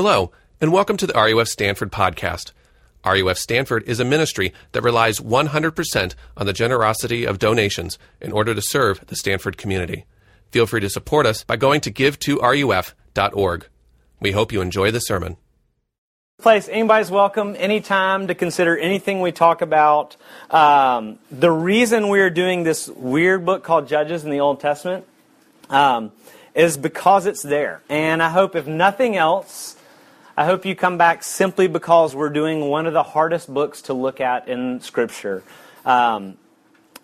Hello, and welcome to the RUF Stanford podcast. RUF Stanford is a ministry that relies 100% on the generosity of donations in order to serve the Stanford community. Feel free to support us by going to give2ruf.org. We hope you enjoy the sermon. Place, anybody's welcome anytime to consider anything we talk about. Um, the reason we're doing this weird book called Judges in the Old Testament um, is because it's there. And I hope, if nothing else, I hope you come back simply because we're doing one of the hardest books to look at in Scripture. Um,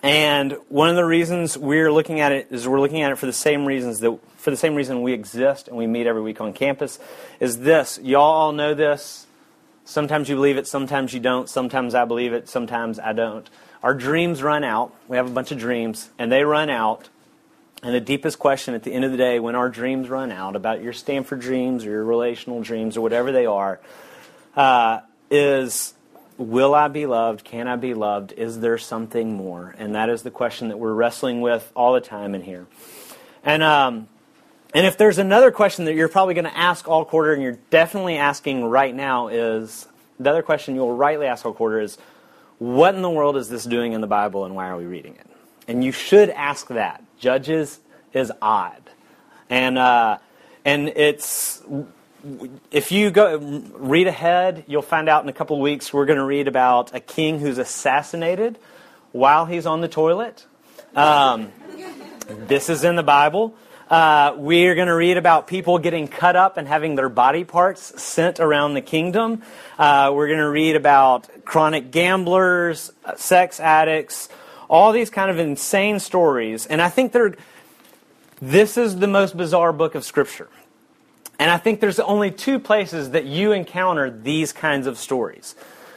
and one of the reasons we're looking at it is we're looking at it for the same reasons that for the same reason we exist and we meet every week on campus is this. Y'all all know this. Sometimes you believe it, sometimes you don't. Sometimes I believe it, sometimes I don't. Our dreams run out. We have a bunch of dreams, and they run out and the deepest question at the end of the day, when our dreams run out, about your Stanford dreams or your relational dreams or whatever they are, uh, is will I be loved? Can I be loved? Is there something more? And that is the question that we're wrestling with all the time in here. And um, and if there's another question that you're probably going to ask all quarter, and you're definitely asking right now, is the other question you'll rightly ask all quarter is, what in the world is this doing in the Bible, and why are we reading it? And you should ask that. Judges is odd, and uh, and it's if you go read ahead, you'll find out in a couple of weeks we're going to read about a king who's assassinated while he's on the toilet. Um, this is in the Bible. Uh, we are going to read about people getting cut up and having their body parts sent around the kingdom. Uh, we're going to read about chronic gamblers, sex addicts, all these kind of insane stories. And I think they're, this is the most bizarre book of Scripture. And I think there's only two places that you encounter these kinds of stories.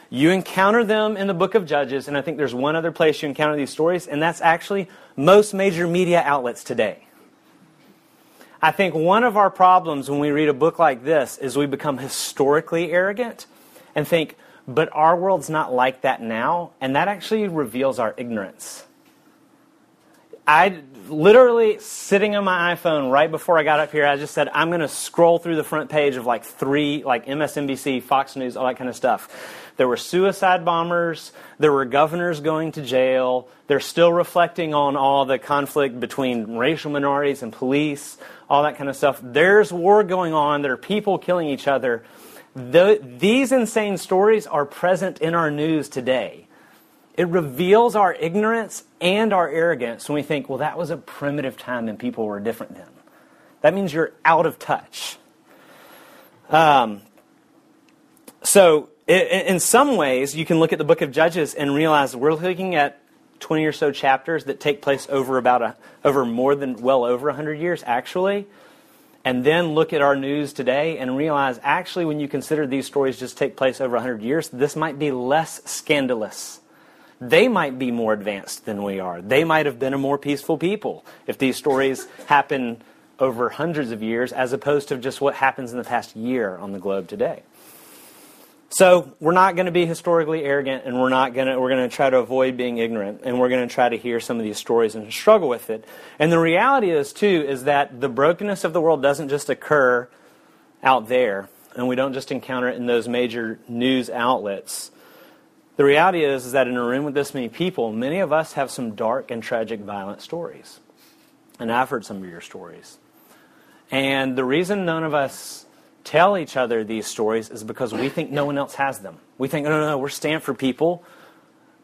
You encounter them in the book of Judges, and I think there's one other place you encounter these stories, and that's actually most major media outlets today. I think one of our problems when we read a book like this is we become historically arrogant and think, but our world's not like that now, and that actually reveals our ignorance. I literally sitting on my iPhone right before I got up here, I just said, I'm going to scroll through the front page of like three, like MSNBC, Fox News, all that kind of stuff. There were suicide bombers. There were governors going to jail. They're still reflecting on all the conflict between racial minorities and police, all that kind of stuff. There's war going on. There are people killing each other. The, these insane stories are present in our news today. It reveals our ignorance and our arrogance when we think, well, that was a primitive time and people were different then. That means you're out of touch. Um, so, in some ways, you can look at the book of Judges and realize we're looking at 20 or so chapters that take place over about a, over more than well over 100 years, actually and then look at our news today and realize actually, when you consider these stories just take place over 100 years, this might be less scandalous. They might be more advanced than we are. They might have been a more peaceful people if these stories happen over hundreds of years as opposed to just what happens in the past year on the globe today. So we're not going to be historically arrogant, and we're not going to we're going to try to avoid being ignorant, and we're going to try to hear some of these stories and struggle with it. And the reality is too is that the brokenness of the world doesn't just occur out there, and we don't just encounter it in those major news outlets. The reality is, is that in a room with this many people, many of us have some dark and tragic, violent stories, and I've heard some of your stories. And the reason none of us tell each other these stories is because we think no one else has them. We think, no, no, no, we're Stanford people.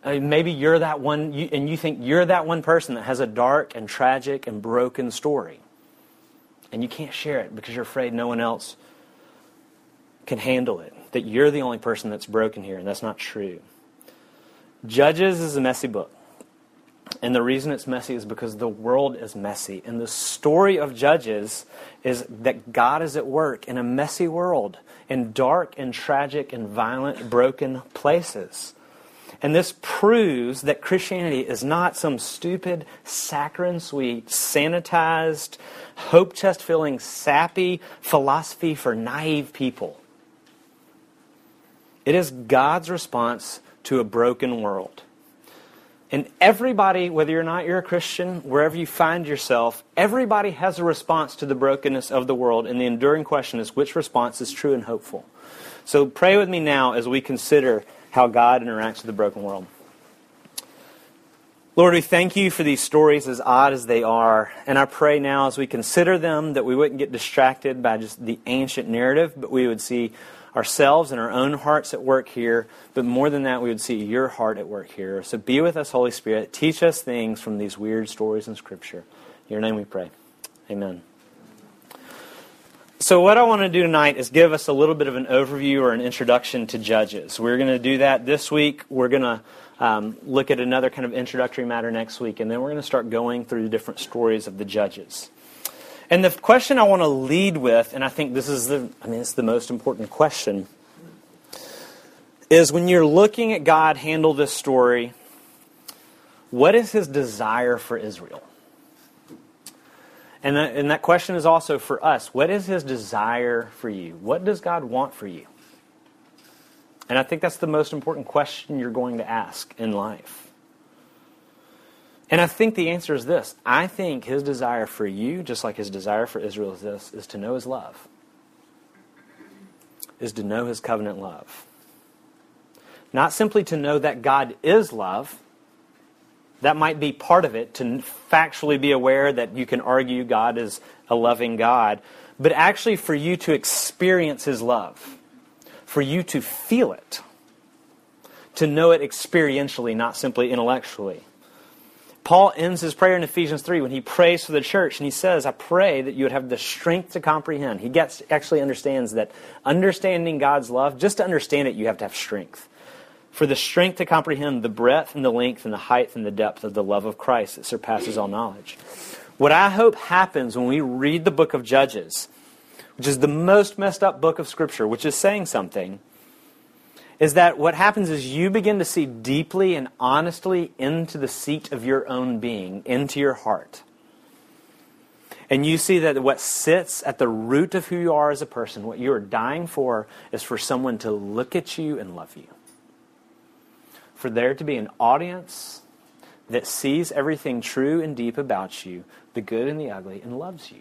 Uh, maybe you're that one, you, and you think you're that one person that has a dark and tragic and broken story. And you can't share it because you're afraid no one else can handle it. That you're the only person that's broken here, and that's not true. Judges is a messy book. And the reason it's messy is because the world is messy. And the story of Judges is that God is at work in a messy world, in dark and tragic and violent, broken places. And this proves that Christianity is not some stupid, saccharine sweet, sanitized, hope chest filling, sappy philosophy for naive people. It is God's response to a broken world. And everybody, whether you're not you're a Christian, wherever you find yourself, everybody has a response to the brokenness of the world. And the enduring question is which response is true and hopeful? So pray with me now as we consider how God interacts with the broken world. Lord, we thank you for these stories, as odd as they are. And I pray now, as we consider them, that we wouldn't get distracted by just the ancient narrative, but we would see ourselves and our own hearts at work here. But more than that, we would see your heart at work here. So be with us, Holy Spirit. Teach us things from these weird stories in Scripture. In your name we pray. Amen. So, what I want to do tonight is give us a little bit of an overview or an introduction to Judges. We're going to do that this week. We're going to um, look at another kind of introductory matter next week, and then we're going to start going through the different stories of the Judges. And the question I want to lead with, and I think this is the, I mean, it's the most important question, is when you're looking at God handle this story, what is his desire for Israel? And and that question is also for us. What is his desire for you? What does God want for you? And I think that's the most important question you're going to ask in life. And I think the answer is this. I think his desire for you, just like his desire for Israel, is this is to know his love, is to know his covenant love. Not simply to know that God is love, that might be part of it, to factually be aware that you can argue God is a loving God, but actually for you to experience His love, for you to feel it, to know it experientially, not simply intellectually. Paul ends his prayer in Ephesians 3 when he prays for the church, and he says, I pray that you would have the strength to comprehend. He gets, actually understands that understanding God's love, just to understand it, you have to have strength for the strength to comprehend the breadth and the length and the height and the depth of the love of Christ that surpasses all knowledge. What I hope happens when we read the book of Judges, which is the most messed up book of Scripture, which is saying something, is that what happens is you begin to see deeply and honestly into the seat of your own being, into your heart. And you see that what sits at the root of who you are as a person, what you are dying for, is for someone to look at you and love you for there to be an audience that sees everything true and deep about you, the good and the ugly, and loves you.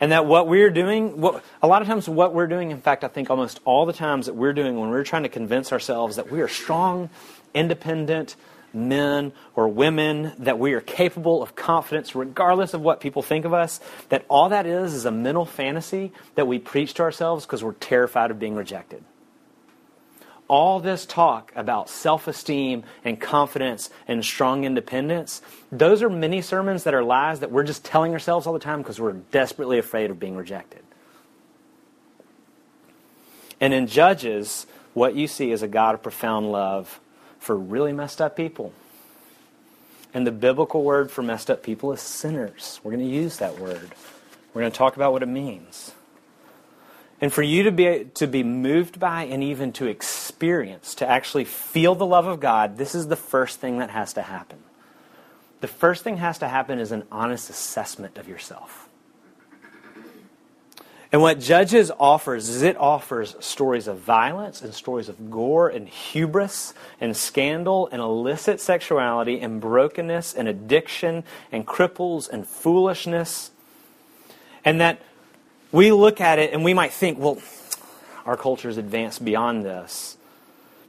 And that what we're doing, what, a lot of times what we're doing, in fact, I think almost all the times that we're doing when we're trying to convince ourselves that we are strong, independent men or women, that we are capable of confidence regardless of what people think of us, that all that is is a mental fantasy that we preach to ourselves because we're terrified of being rejected all this talk about self esteem and confidence and strong independence, those are many sermons that are lies that we're just telling ourselves all the time because we're desperately afraid of being rejected. And in Judges, what you see is a God of profound love for really messed up people. And the biblical word for messed up people is sinners. We're going to use that word. We're going to talk about what it means. And for you to be, to be moved by and even to experience, to actually feel the love of God, this is the first thing that has to happen. The first thing has to happen is an honest assessment of yourself. And what Judges offers is it offers stories of violence and stories of gore and hubris and scandal and illicit sexuality and brokenness and addiction and cripples and foolishness. And that we look at it and we might think, well, our culture's advanced beyond this.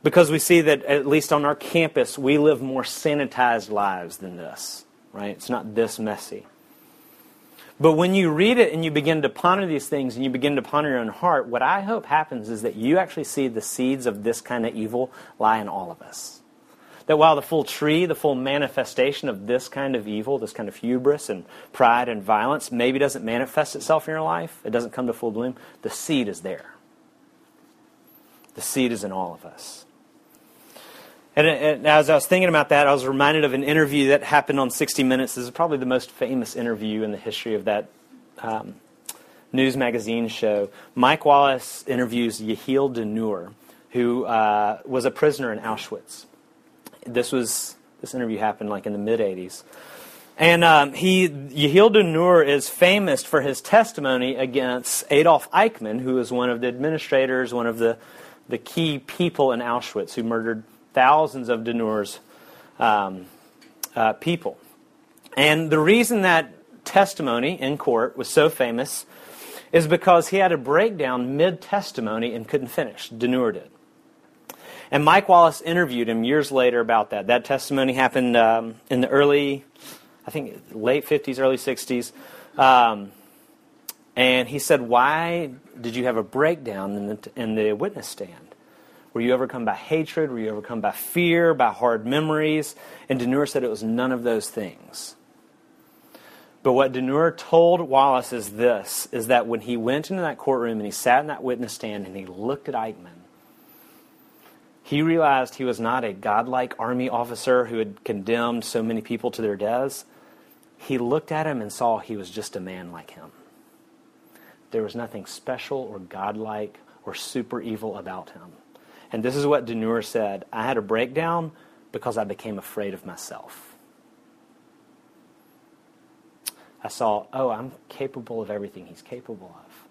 Because we see that, at least on our campus, we live more sanitized lives than this, right? It's not this messy. But when you read it and you begin to ponder these things and you begin to ponder your own heart, what I hope happens is that you actually see the seeds of this kind of evil lie in all of us. That while the full tree, the full manifestation of this kind of evil, this kind of hubris and pride and violence, maybe doesn't manifest itself in your life, it doesn't come to full bloom, the seed is there. The seed is in all of us. And, and, as I was thinking about that, I was reminded of an interview that happened on 60 Minutes. This is probably the most famous interview in the history of that um, news magazine show. Mike Wallace interviews Yehiel Danur, who uh, was a prisoner in Auschwitz this was this interview happened like in the mid 80s. And um, he, Yehiel Danur is famous for his testimony against Adolf Eichmann, who was one of the administrators, one of the, the key people in Auschwitz who murdered thousands of Danur's um, uh, people. And the reason that testimony in court was so famous is because he had a breakdown mid testimony and couldn't finish. Denur did. And Mike Wallace interviewed him years later about that. That testimony happened um, in the early, I think, late 50s, early 60s. Um, and he said, Why did you have a breakdown in the, in the witness stand? Were you overcome by hatred? Were you overcome by fear, by hard memories? And Denur said it was none of those things. But what Denur told Wallace is this is that when he went into that courtroom and he sat in that witness stand and he looked at Eichmann, he realized he was not a godlike army officer who had condemned so many people to their deaths. He looked at him and saw he was just a man like him. There was nothing special or godlike or super evil about him. And this is what Denur said I had a breakdown because I became afraid of myself. I saw, oh, I'm capable of everything he's capable of.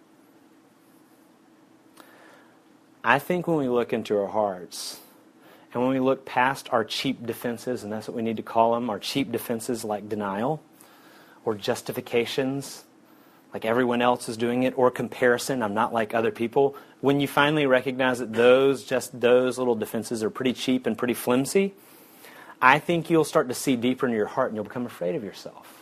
I think when we look into our hearts, and when we look past our cheap defenses, and that's what we need to call them, our cheap defenses like denial or justifications, like everyone else is doing it, or comparison, I'm not like other people, when you finally recognize that those, just those little defenses are pretty cheap and pretty flimsy, I think you'll start to see deeper into your heart and you'll become afraid of yourself.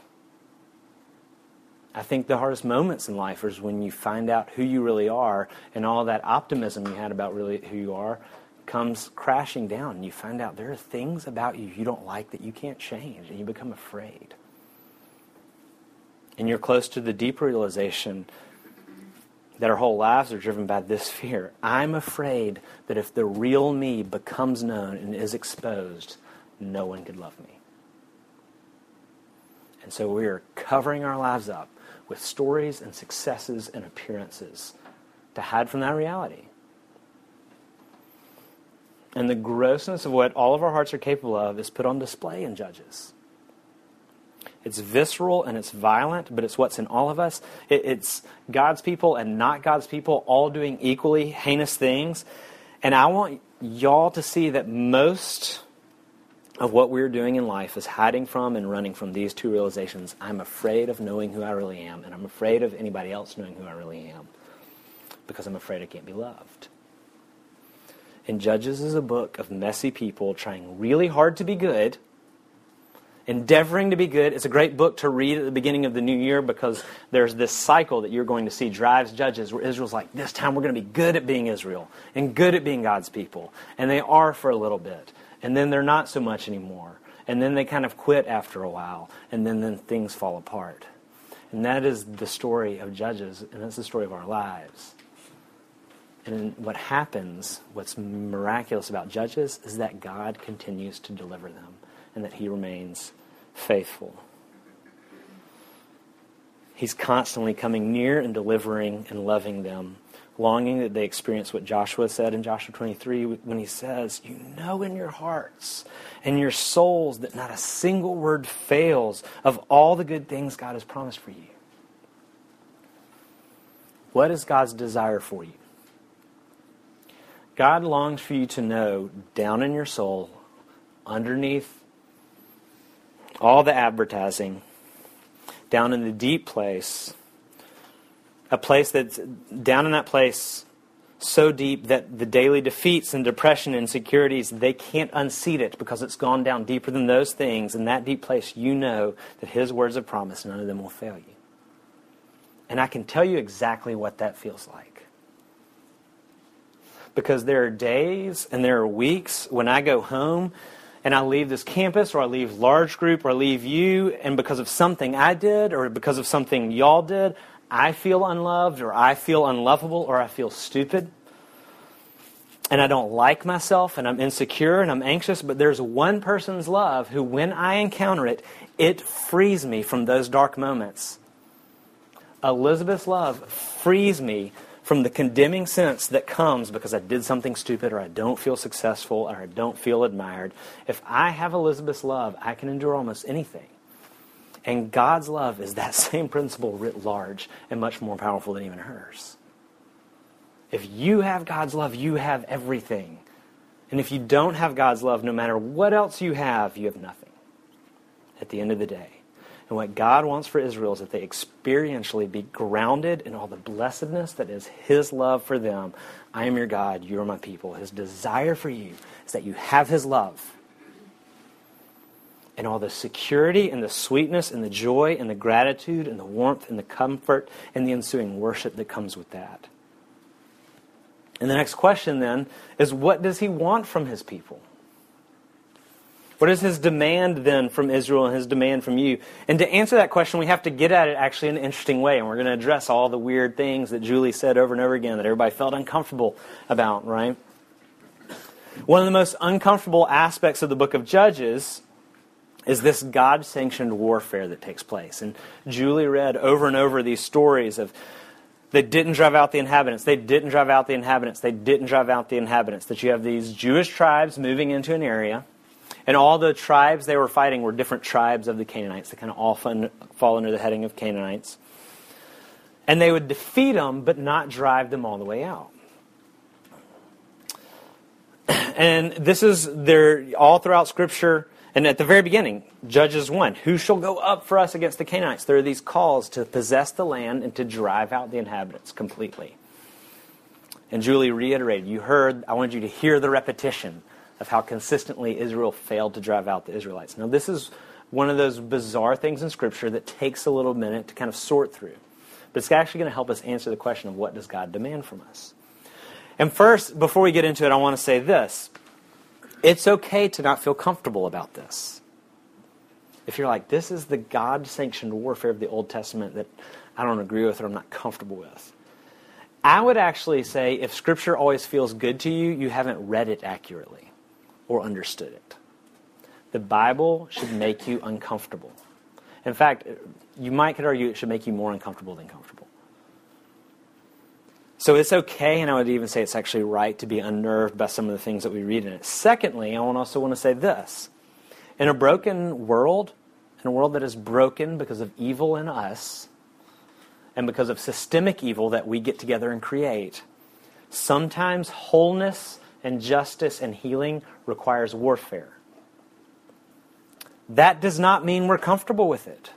I think the hardest moments in life is when you find out who you really are and all that optimism you had about really who you are comes crashing down and you find out there are things about you you don't like that you can't change and you become afraid. And you're close to the deep realization that our whole lives are driven by this fear. I'm afraid that if the real me becomes known and is exposed, no one could love me. And so we are covering our lives up with stories and successes and appearances to hide from that reality. And the grossness of what all of our hearts are capable of is put on display in Judges. It's visceral and it's violent, but it's what's in all of us. It, it's God's people and not God's people all doing equally heinous things. And I want y'all to see that most of what we're doing in life is hiding from and running from these two realizations. I'm afraid of knowing who I really am, and I'm afraid of anybody else knowing who I really am because I'm afraid I can't be loved. And Judges is a book of messy people trying really hard to be good, endeavoring to be good. It's a great book to read at the beginning of the new year because there's this cycle that you're going to see drives Judges where Israel's like, this time we're going to be good at being Israel and good at being God's people. And they are for a little bit and then they're not so much anymore. And then they kind of quit after a while, and then, then things fall apart. And that is the story of Judges, and that's the story of our lives. And what happens, what's miraculous about Judges, is that God continues to deliver them and that He remains faithful. He's constantly coming near and delivering and loving them longing that they experience what Joshua said in Joshua 23 when he says, You know in your hearts and your souls that not a single word fails of all the good things God has promised for you. What is God's desire for you? God longs for you to know down in your soul, underneath all the advertising, down in the deep place, a place that's down in that place so deep that the daily defeats and depression and insecurities they can't unseat it because it's gone down deeper than those things. In that deep place you know that his words of promise none of them will fail you. And i can tell you exactly what that feels like. Because there are days and there are weeks when i go home and I leave this campus or I leave large group or I leave you, and because of something I did or because of something y'all did, I feel unloved or I feel unlovable or I feel stupid and I don't like myself and I'm insecure and I'm anxious, but there's one person's love who, when I encounter it, it frees me from those dark moments. Elizabeth's love frees me from the condemning sense that comes because I did something stupid or I don't feel successful or I don't feel admired. If I have Elizabeth's love, I can endure almost anything. And God's love is that same principle writ large and much more powerful than even hers. If you have God's love, you have everything. And if you don't have God's love, no matter what else you have, you have nothing at the end of the day. And what God wants for Israel is that they experientially be grounded in all the blessedness that is His love for them. I am your God, you are my people. His desire for you is that you have His love. And all the security and the sweetness and the joy and the gratitude and the warmth and the comfort and the ensuing worship that comes with that. And the next question then is what does he want from his people? What is his demand then from Israel and his demand from you? And to answer that question, we have to get at it actually in an interesting way. And we're going to address all the weird things that Julie said over and over again that everybody felt uncomfortable about, right? One of the most uncomfortable aspects of the book of Judges is this God sanctioned warfare that takes place. And Julie read over and over these stories of they didn't drive out the inhabitants. They didn't drive out the inhabitants. They didn't drive out the inhabitants. That you have these Jewish tribes moving into an area, and all the tribes they were fighting were different tribes of the Canaanites. They kind of all fall under the heading of Canaanites. And they would defeat them, but not drive them all the way out. And this is there all throughout Scripture and at the very beginning, Judges 1, who shall go up for us against the Canaanites? There are these calls to possess the land and to drive out the inhabitants completely. And Julie reiterated, you heard, I wanted you to hear the repetition of how consistently Israel failed to drive out the Israelites. Now, this is one of those bizarre things in Scripture that takes a little minute to kind of sort through. But it's actually going to help us answer the question of what does God demand from us? And first, before we get into it, I want to say this. It's okay to not feel comfortable about this. If you're like, this is the God sanctioned warfare of the Old Testament that I don't agree with or I'm not comfortable with. I would actually say if Scripture always feels good to you, you haven't read it accurately or understood it. The Bible should make you uncomfortable. In fact, you might could argue it should make you more uncomfortable than comfortable. So it's okay, and I would even say it's actually right to be unnerved by some of the things that we read in it. Secondly, I also want to say this. In a broken world, in a world that is broken because of evil in us, and because of systemic evil that we get together and create, sometimes wholeness and justice and healing requires warfare. That does not mean we're comfortable with it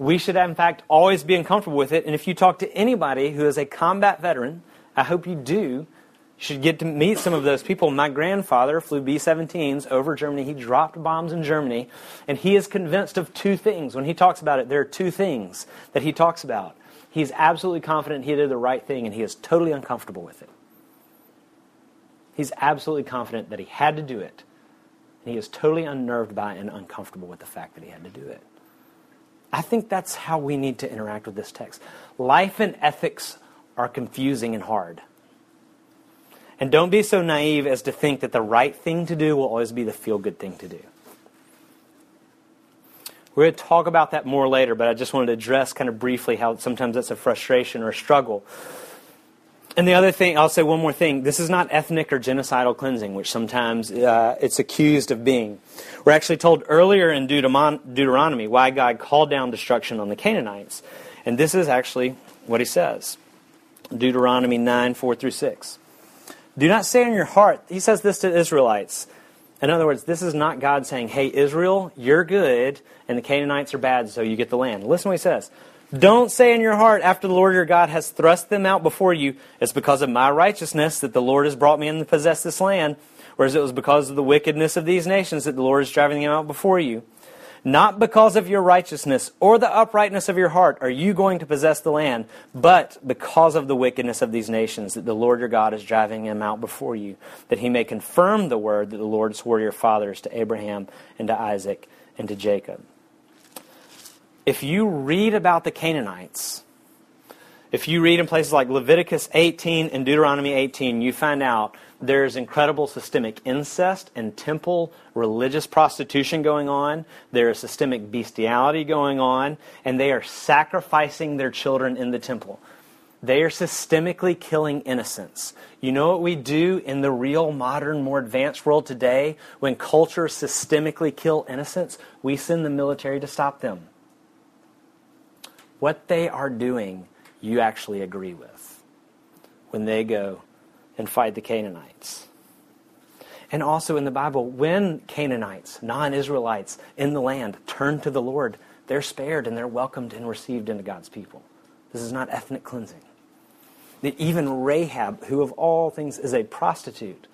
we should, in fact, always be uncomfortable with it. And if you talk to anybody who is a combat veteran, I hope you do, you should get to meet some of those people. My grandfather flew B 17s over Germany. He dropped bombs in Germany. And he is convinced of two things. When he talks about it, there are two things that he talks about. He's absolutely confident he did the right thing, and he is totally uncomfortable with it. He's absolutely confident that he had to do it. And he is totally unnerved by and uncomfortable with the fact that he had to do it. I think that's how we need to interact with this text. Life and ethics are confusing and hard. And don't be so naive as to think that the right thing to do will always be the feel good thing to do. We're going to talk about that more later, but I just wanted to address kind of briefly how sometimes that's a frustration or a struggle. And the other thing, I'll say one more thing. This is not ethnic or genocidal cleansing, which sometimes uh, it's accused of being. We're actually told earlier in Deuteronomy why God called down destruction on the Canaanites. And this is actually what he says Deuteronomy 9 4 through 6. Do not say in your heart, he says this to Israelites. In other words, this is not God saying, hey, Israel, you're good, and the Canaanites are bad, so you get the land. Listen what he says. Don't say in your heart, after the Lord your God has thrust them out before you, it's because of my righteousness that the Lord has brought me in to possess this land, whereas it was because of the wickedness of these nations that the Lord is driving them out before you. Not because of your righteousness or the uprightness of your heart are you going to possess the land, but because of the wickedness of these nations that the Lord your God is driving them out before you, that he may confirm the word that the Lord swore to your fathers, to Abraham and to Isaac and to Jacob if you read about the Canaanites, if you read in places like Leviticus 18 and Deuteronomy 18, you find out there's incredible systemic incest and temple religious prostitution going on. There is systemic bestiality going on, and they are sacrificing their children in the temple. They are systemically killing innocents. You know what we do in the real, modern, more advanced world today when cultures systemically kill innocents? We send the military to stop them what they are doing, you actually agree with when they go and fight the Canaanites. And also in the Bible, when Canaanites, non Israelites in the land turn to the Lord, they're spared and they're welcomed and received into God's people. This is not ethnic cleansing. Even Rahab, who of all things is a prostitute,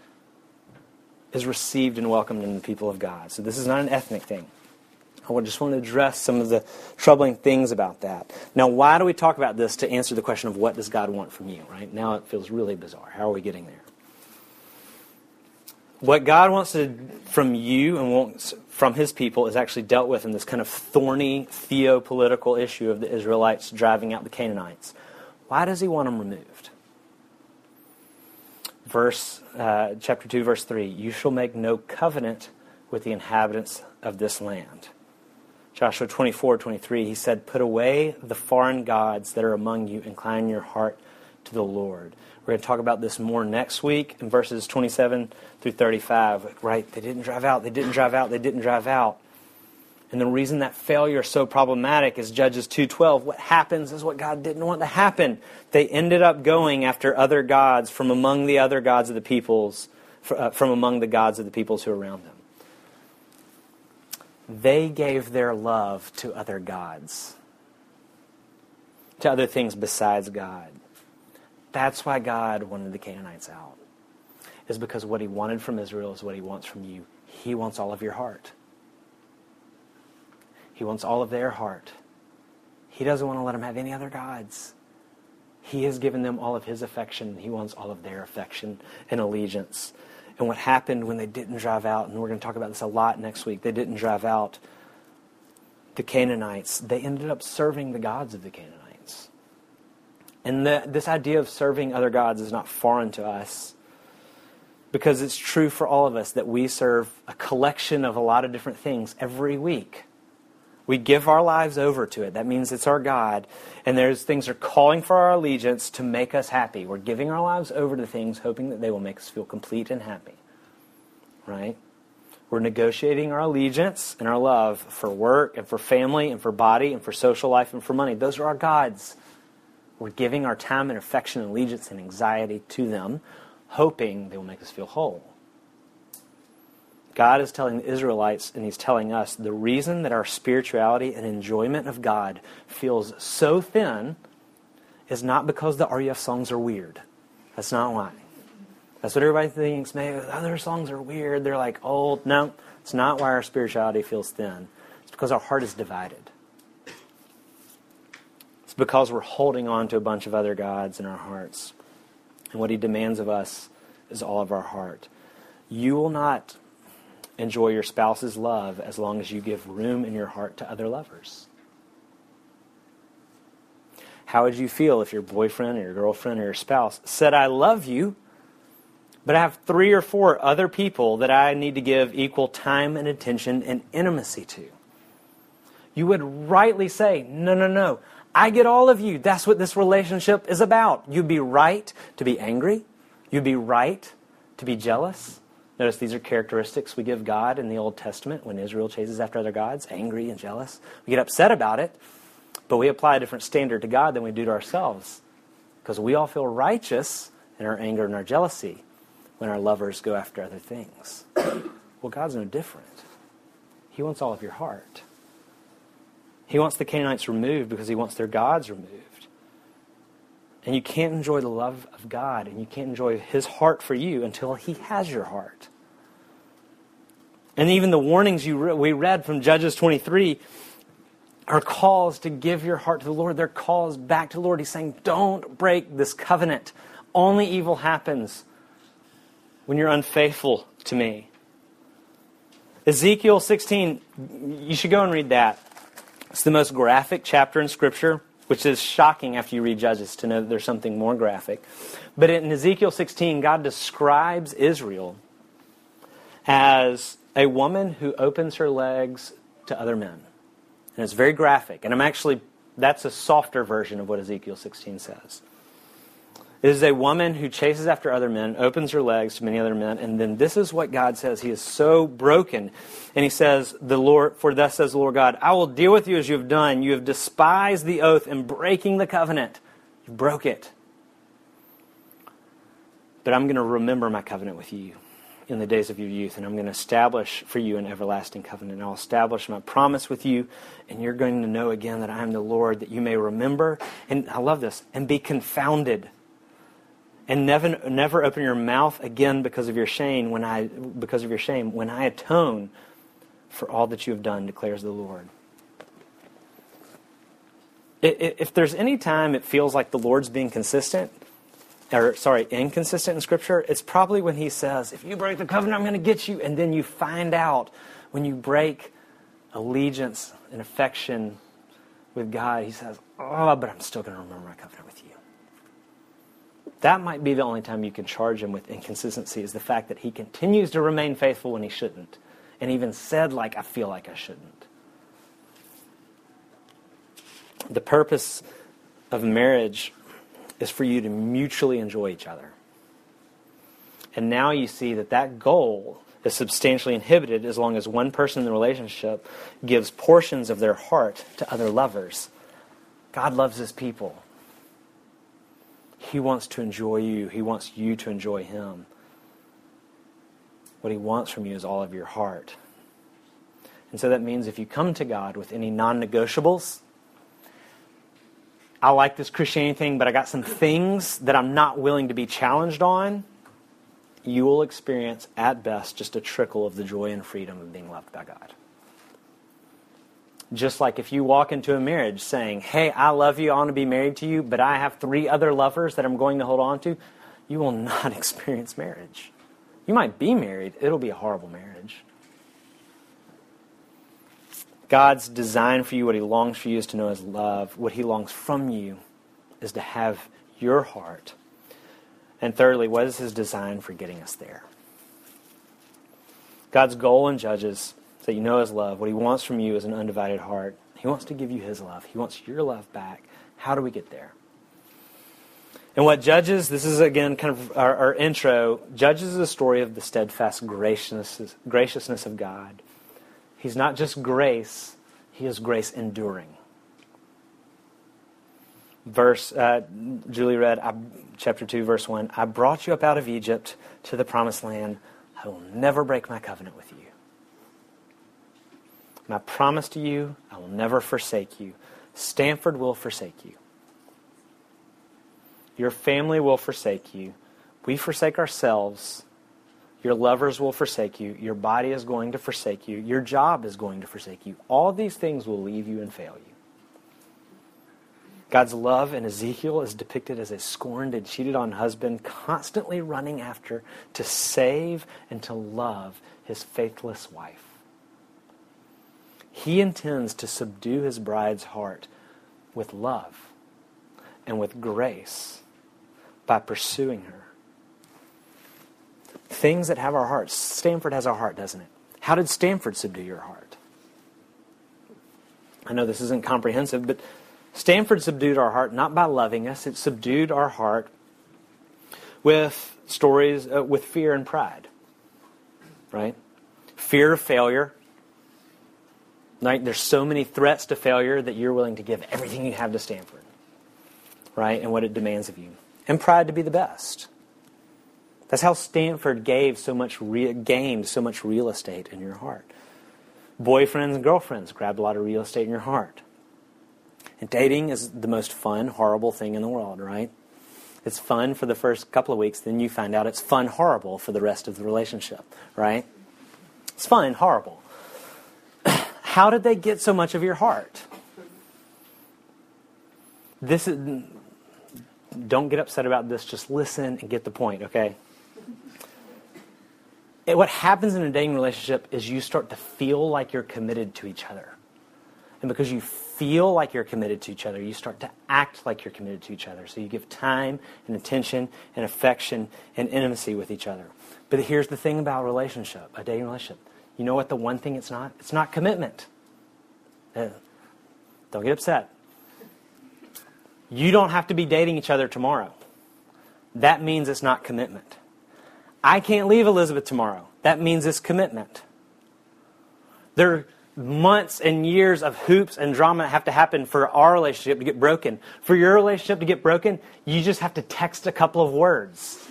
is received and welcomed in the people of God. So this is not an ethnic thing. I just want to address some of the troubling things about that. Now, why do we talk about this to answer the question of what does God want from you, right? Now it feels really bizarre. How are we getting there? What God wants to, from you and wants from his people is actually dealt with in this kind of thorny theopolitical issue of the Israelites driving out the Canaanites. Why does he want them removed? Verse, uh, chapter 2, verse 3 You shall make no covenant with the inhabitants of this land. Joshua 24, 23, he said, Put away the foreign gods that are among you, incline your heart to the Lord. We're going to talk about this more next week in verses 27 through 35. Right? They didn't drive out, they didn't drive out, they didn't drive out. And the reason that failure is so problematic is Judges 2:12. What happens is what God didn't want to happen. They ended up going after other gods from among the other gods of the peoples, uh, from among the gods of the peoples who are around them. They gave their love to other gods, to other things besides God. That's why God wanted the Canaanites out. Is because what he wanted from Israel is what he wants from you. He wants all of your heart. He wants all of their heart. He doesn't want to let them have any other gods. He has given them all of his affection. He wants all of their affection and allegiance. And what happened when they didn't drive out, and we're going to talk about this a lot next week, they didn't drive out the Canaanites. They ended up serving the gods of the Canaanites. And the, this idea of serving other gods is not foreign to us because it's true for all of us that we serve a collection of a lot of different things every week. We give our lives over to it. That means it's our God. And there's things are calling for our allegiance to make us happy. We're giving our lives over to things hoping that they will make us feel complete and happy. Right? We're negotiating our allegiance and our love for work and for family and for body and for social life and for money. Those are our gods. We're giving our time and affection and allegiance and anxiety to them, hoping they will make us feel whole. God is telling the Israelites, and He's telling us, the reason that our spirituality and enjoyment of God feels so thin is not because the RUF songs are weird. That's not why. That's what everybody thinks. Maybe other songs are weird. They're like old. No, it's not why our spirituality feels thin. It's because our heart is divided. It's because we're holding on to a bunch of other gods in our hearts. And what He demands of us is all of our heart. You will not enjoy your spouse's love as long as you give room in your heart to other lovers. How would you feel if your boyfriend or your girlfriend or your spouse said, I love you, but I have three or four other people that I need to give equal time and attention and intimacy to? You would rightly say, No, no, no. I get all of you. That's what this relationship is about. You'd be right to be angry. You'd be right to be jealous. Notice these are characteristics we give God in the Old Testament when Israel chases after other gods, angry and jealous. We get upset about it, but we apply a different standard to God than we do to ourselves. Because we all feel righteous in our anger and our jealousy when our lovers go after other things. well, God's no different. He wants all of your heart. He wants the Canaanites removed because he wants their gods removed. And you can't enjoy the love of God and you can't enjoy His heart for you until He has your heart. And even the warnings you re- we read from Judges 23 are calls to give your heart to the Lord. They're calls back to the Lord. He's saying, don't break this covenant. Only evil happens when you're unfaithful to me. Ezekiel 16, you should go and read that. It's the most graphic chapter in Scripture which is shocking after you read Judges to know that there's something more graphic. But in Ezekiel 16, God describes Israel as a woman who opens her legs to other men. And it's very graphic. And I'm actually, that's a softer version of what Ezekiel 16 says. It is a woman who chases after other men, opens her legs to many other men, and then this is what God says. He is so broken. And he says, The Lord, for thus says the Lord God, I will deal with you as you have done. You have despised the oath and breaking the covenant. You broke it. But I'm going to remember my covenant with you. in the days of your youth, and I'm going to establish for you an everlasting covenant. I'll establish my promise with you, and you're going to know again that I am the Lord, that you may remember, and I love this, and be confounded. And never, never open your mouth again because of your shame when I because of your shame when I atone for all that you have done, declares the Lord. If there's any time it feels like the Lord's being consistent, or sorry, inconsistent in Scripture, it's probably when He says, If you break the covenant, I'm going to get you. And then you find out when you break allegiance and affection with God, He says, Oh, but I'm still going to remember my covenant with you. That might be the only time you can charge Him with inconsistency, is the fact that He continues to remain faithful when He shouldn't, and even said, like, I feel like I shouldn't. The purpose of marriage is for you to mutually enjoy each other. And now you see that that goal is substantially inhibited as long as one person in the relationship gives portions of their heart to other lovers. God loves his people. He wants to enjoy you, he wants you to enjoy him. What he wants from you is all of your heart. And so that means if you come to God with any non negotiables, I like this Christianity thing, but I got some things that I'm not willing to be challenged on, you will experience at best just a trickle of the joy and freedom of being loved by God. Just like if you walk into a marriage saying, Hey, I love you, I want to be married to you, but I have three other lovers that I'm going to hold on to, you will not experience marriage. You might be married, it'll be a horrible marriage. God's design for you, what He longs for you is to know His love. What He longs from you is to have your heart. And thirdly, what is His design for getting us there? God's goal in Judges is that you know His love. What He wants from you is an undivided heart. He wants to give you His love, He wants your love back. How do we get there? And what Judges, this is again kind of our, our intro. Judges is a story of the steadfast graciousness, graciousness of God. He's not just grace, he is grace enduring. Verse, uh, Julie read, uh, chapter 2, verse 1 I brought you up out of Egypt to the promised land. I will never break my covenant with you. My promise to you, I will never forsake you. Stanford will forsake you. Your family will forsake you. We forsake ourselves your lovers will forsake you. Your body is going to forsake you. Your job is going to forsake you. All these things will leave you and fail you. God's love in Ezekiel is depicted as a scorned and cheated on husband constantly running after to save and to love his faithless wife. He intends to subdue his bride's heart with love and with grace by pursuing her things that have our hearts. Stanford has our heart, doesn't it? How did Stanford subdue your heart? I know this isn't comprehensive, but Stanford subdued our heart not by loving us, it subdued our heart with stories, uh, with fear and pride. Right? Fear of failure. Right? There's so many threats to failure that you're willing to give everything you have to Stanford. Right? And what it demands of you. And pride to be the best. That's how Stanford gave so much re- gained so much real estate in your heart. Boyfriends and girlfriends grabbed a lot of real estate in your heart. And dating is the most fun, horrible thing in the world, right? It's fun for the first couple of weeks, then you find out it's fun, horrible for the rest of the relationship, right? It's fun, horrible. How did they get so much of your heart? This is, don't get upset about this, just listen and get the point, okay? what happens in a dating relationship is you start to feel like you're committed to each other. And because you feel like you're committed to each other, you start to act like you're committed to each other. So you give time and attention and affection and intimacy with each other. But here's the thing about a relationship, a dating relationship. You know what the one thing it's not? It's not commitment. Uh, don't get upset. You don't have to be dating each other tomorrow. That means it's not commitment. I can't leave Elizabeth tomorrow. That means it's commitment. There are months and years of hoops and drama that have to happen for our relationship to get broken. For your relationship to get broken, you just have to text a couple of words.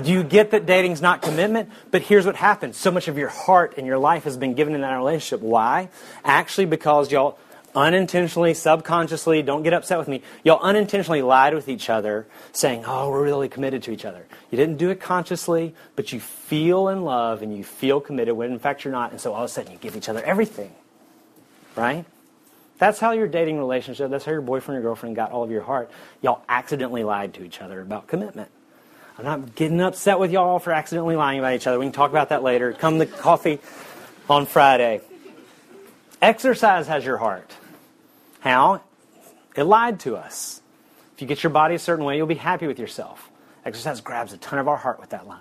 Do you get that dating's not commitment? But here's what happens. So much of your heart and your life has been given in that relationship. Why? Actually, because y'all unintentionally, subconsciously, don't get upset with me, y'all unintentionally lied with each other, saying, Oh, we're really committed to each other. You didn't do it consciously, but you feel in love and you feel committed when in fact you're not. And so all of a sudden you give each other everything. Right? That's how your dating relationship, that's how your boyfriend or girlfriend got all of your heart. Y'all accidentally lied to each other about commitment. I'm not getting upset with y'all for accidentally lying about each other. We can talk about that later. Come to coffee on Friday. Exercise has your heart. How? It lied to us. If you get your body a certain way, you'll be happy with yourself. Exercise grabs a ton of our heart with that lie.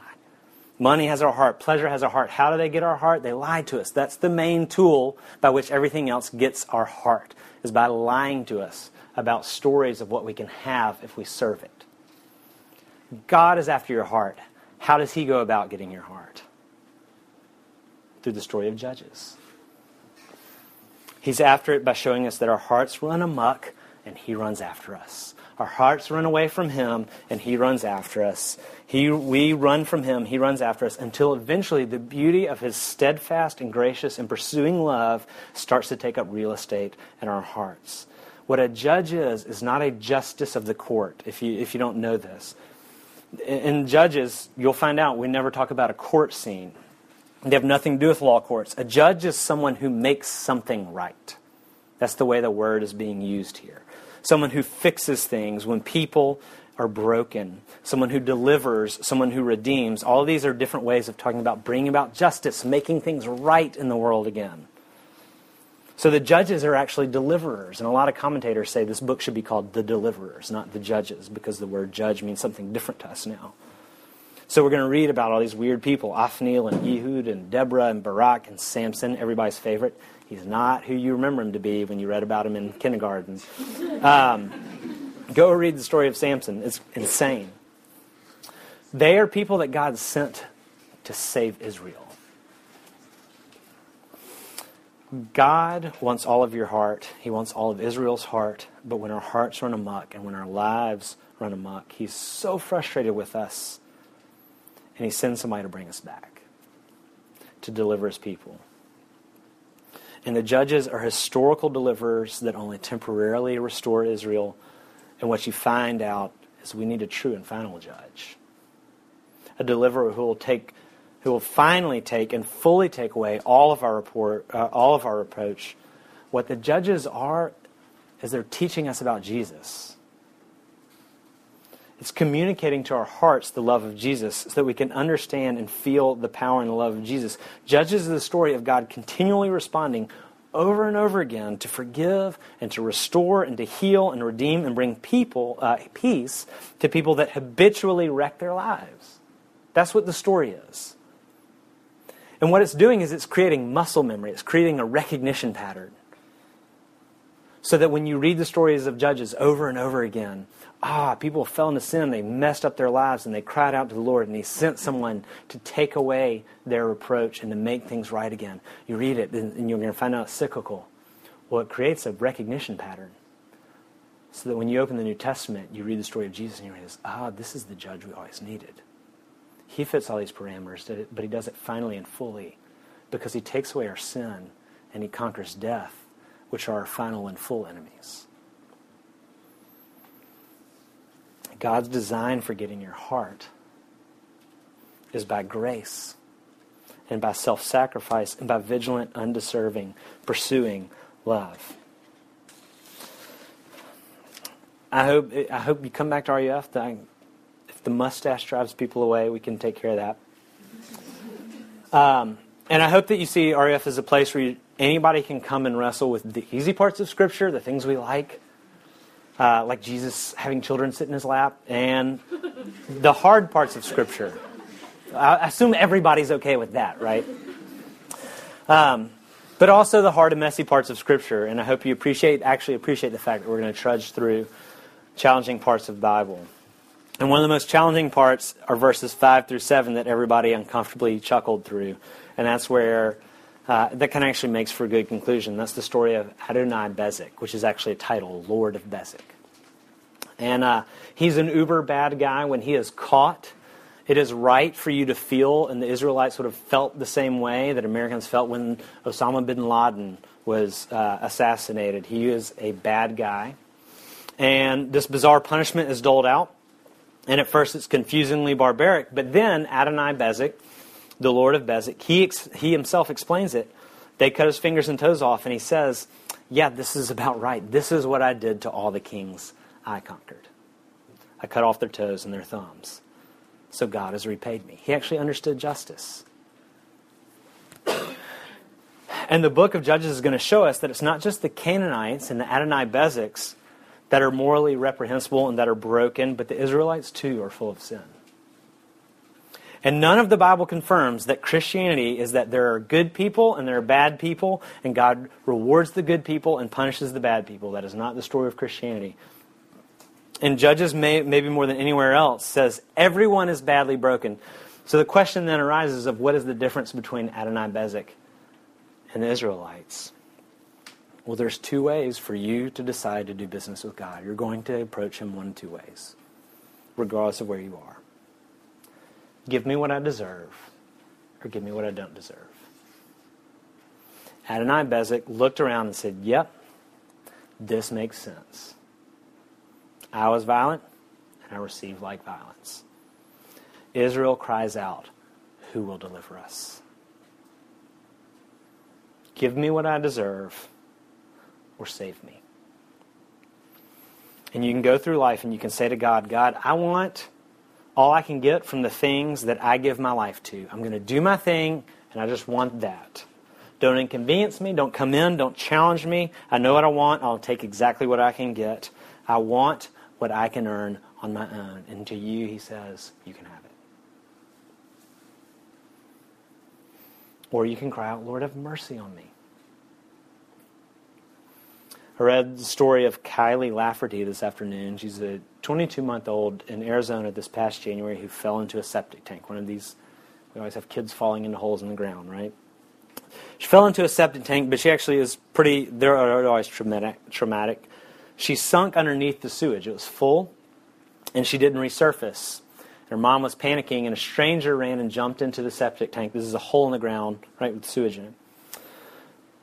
Money has our heart. Pleasure has our heart. How do they get our heart? They lie to us. That's the main tool by which everything else gets our heart, is by lying to us about stories of what we can have if we serve it. God is after your heart. How does He go about getting your heart? Through the story of Judges. He's after it by showing us that our hearts run amuck and He runs after us. Our hearts run away from Him and He runs after us. He, we run from Him, He runs after us until eventually the beauty of His steadfast and gracious and pursuing love starts to take up real estate in our hearts. What a judge is, is not a justice of the court, if you, if you don't know this. In, Judges, you'll find out we never talk about a court scene. They have nothing to do with law courts. A judge is someone who makes something right. That's the way the word is being used here. Someone who fixes things when people are broken. Someone who delivers, someone who redeems. All these are different ways of talking about bringing about justice, making things right in the world again. So the judges are actually deliverers. And a lot of commentators say this book should be called The Deliverers, not The Judges, because the word judge means something different to us now. So we're going to read about all these weird people Othniel and Ehud and Deborah and Barak and Samson, everybody's favorite. He's not who you remember him to be when you read about him in kindergarten. Um, go read the story of Samson. It's insane. They are people that God sent to save Israel. God wants all of your heart. He wants all of Israel's heart. But when our hearts run amok and when our lives run amok, He's so frustrated with us and he sends somebody to bring us back, to deliver his people. And the judges are historical deliverers that only temporarily restore Israel. And what you find out is we need a true and final judge. A deliverer who will take who will finally take and fully take away all of our report, uh, all of our reproach. What the judges are is they're teaching us about Jesus. It's communicating to our hearts the love of Jesus so that we can understand and feel the power and the love of Jesus. Judges is the story of God continually responding over and over again to forgive and to restore and to heal and redeem and bring people uh, peace to people that habitually wreck their lives. That's what the story is. And what it's doing is it's creating muscle memory. It's creating a recognition pattern. So that when you read the stories of judges over and over again, ah, people fell into sin, they messed up their lives, and they cried out to the Lord, and He sent someone to take away their reproach and to make things right again. You read it, and you're going to find out it's cyclical. Well, it creates a recognition pattern. So that when you open the New Testament, you read the story of Jesus, and you realize, ah, this is the judge we always needed. He fits all these parameters, but He does it finally and fully because He takes away our sin and He conquers death, which are our final and full enemies. God's design for getting your heart is by grace and by self sacrifice and by vigilant, undeserving, pursuing love. I hope, I hope you come back to RUF. The mustache drives people away, we can take care of that. Um, and I hope that you see RUF as a place where you, anybody can come and wrestle with the easy parts of Scripture, the things we like, uh, like Jesus having children sit in his lap, and the hard parts of Scripture. I assume everybody's okay with that, right? Um, but also the hard and messy parts of Scripture, and I hope you appreciate, actually appreciate the fact that we're going to trudge through challenging parts of the Bible. And one of the most challenging parts are verses 5 through 7 that everybody uncomfortably chuckled through. And that's where uh, that kind of actually makes for a good conclusion. That's the story of Adoni Bezek, which is actually a title, Lord of Bezek. And uh, he's an uber bad guy when he is caught. It is right for you to feel, and the Israelites would have felt the same way that Americans felt when Osama bin Laden was uh, assassinated. He is a bad guy. And this bizarre punishment is doled out. And at first it's confusingly barbaric. But then Adoni Bezek, the Lord of Bezek, he, ex- he himself explains it. They cut his fingers and toes off, and he says, Yeah, this is about right. This is what I did to all the kings I conquered. I cut off their toes and their thumbs. So God has repaid me. He actually understood justice. And the book of Judges is going to show us that it's not just the Canaanites and the Adoni Bezeks that are morally reprehensible and that are broken, but the Israelites too are full of sin. And none of the Bible confirms that Christianity is that there are good people and there are bad people, and God rewards the good people and punishes the bad people. That is not the story of Christianity. And Judges, may, maybe more than anywhere else, says everyone is badly broken. So the question then arises of what is the difference between Adoni Bezek and the Israelites? Well, there's two ways for you to decide to do business with God. You're going to approach Him one of two ways, regardless of where you are. Give me what I deserve, or give me what I don't deserve. Adoni Bezek looked around and said, Yep, this makes sense. I was violent, and I received like violence. Israel cries out, Who will deliver us? Give me what I deserve, or save me. And you can go through life and you can say to God, God, I want all I can get from the things that I give my life to. I'm going to do my thing, and I just want that. Don't inconvenience me. Don't come in. Don't challenge me. I know what I want. I'll take exactly what I can get. I want what I can earn on my own. And to you, he says, you can have it. Or you can cry out, Lord, have mercy on me. I read the story of Kylie Lafferty this afternoon. She's a 22 month old in Arizona this past January who fell into a septic tank. One of these, we always have kids falling into holes in the ground, right? She fell into a septic tank, but she actually is pretty, they're always traumatic. traumatic. She sunk underneath the sewage. It was full, and she didn't resurface. Her mom was panicking, and a stranger ran and jumped into the septic tank. This is a hole in the ground, right, with sewage in it.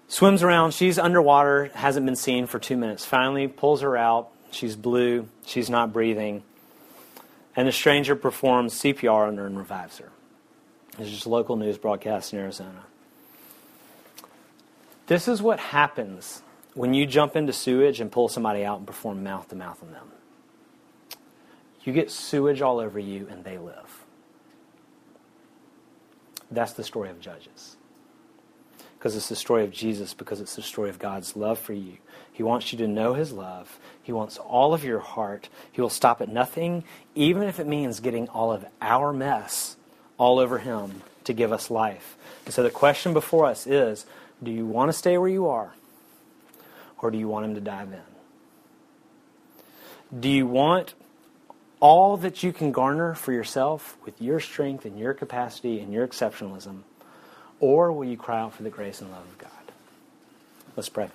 Swims around. She's underwater, hasn't been seen for two minutes. Finally, pulls her out. She's blue. She's not breathing. And the stranger performs CPR on her and revives her. This is just local news broadcast in Arizona. This is what happens when you jump into sewage and pull somebody out and perform mouth to mouth on them. You get sewage all over you and they live. That's the story of Judges because it's the story of Jesus, because it's the story of God's love for you. He wants you to know His love. He wants all of your heart. He will stop at nothing, even if it means getting all of our mess all over Him to give us life. And so the question before us is do you want to stay where you are, or do you want Him to dive in? Do you want all that you can garner for yourself with your strength and your capacity and your exceptionalism? Or will you cry out for the grace and love of God? Let's pray.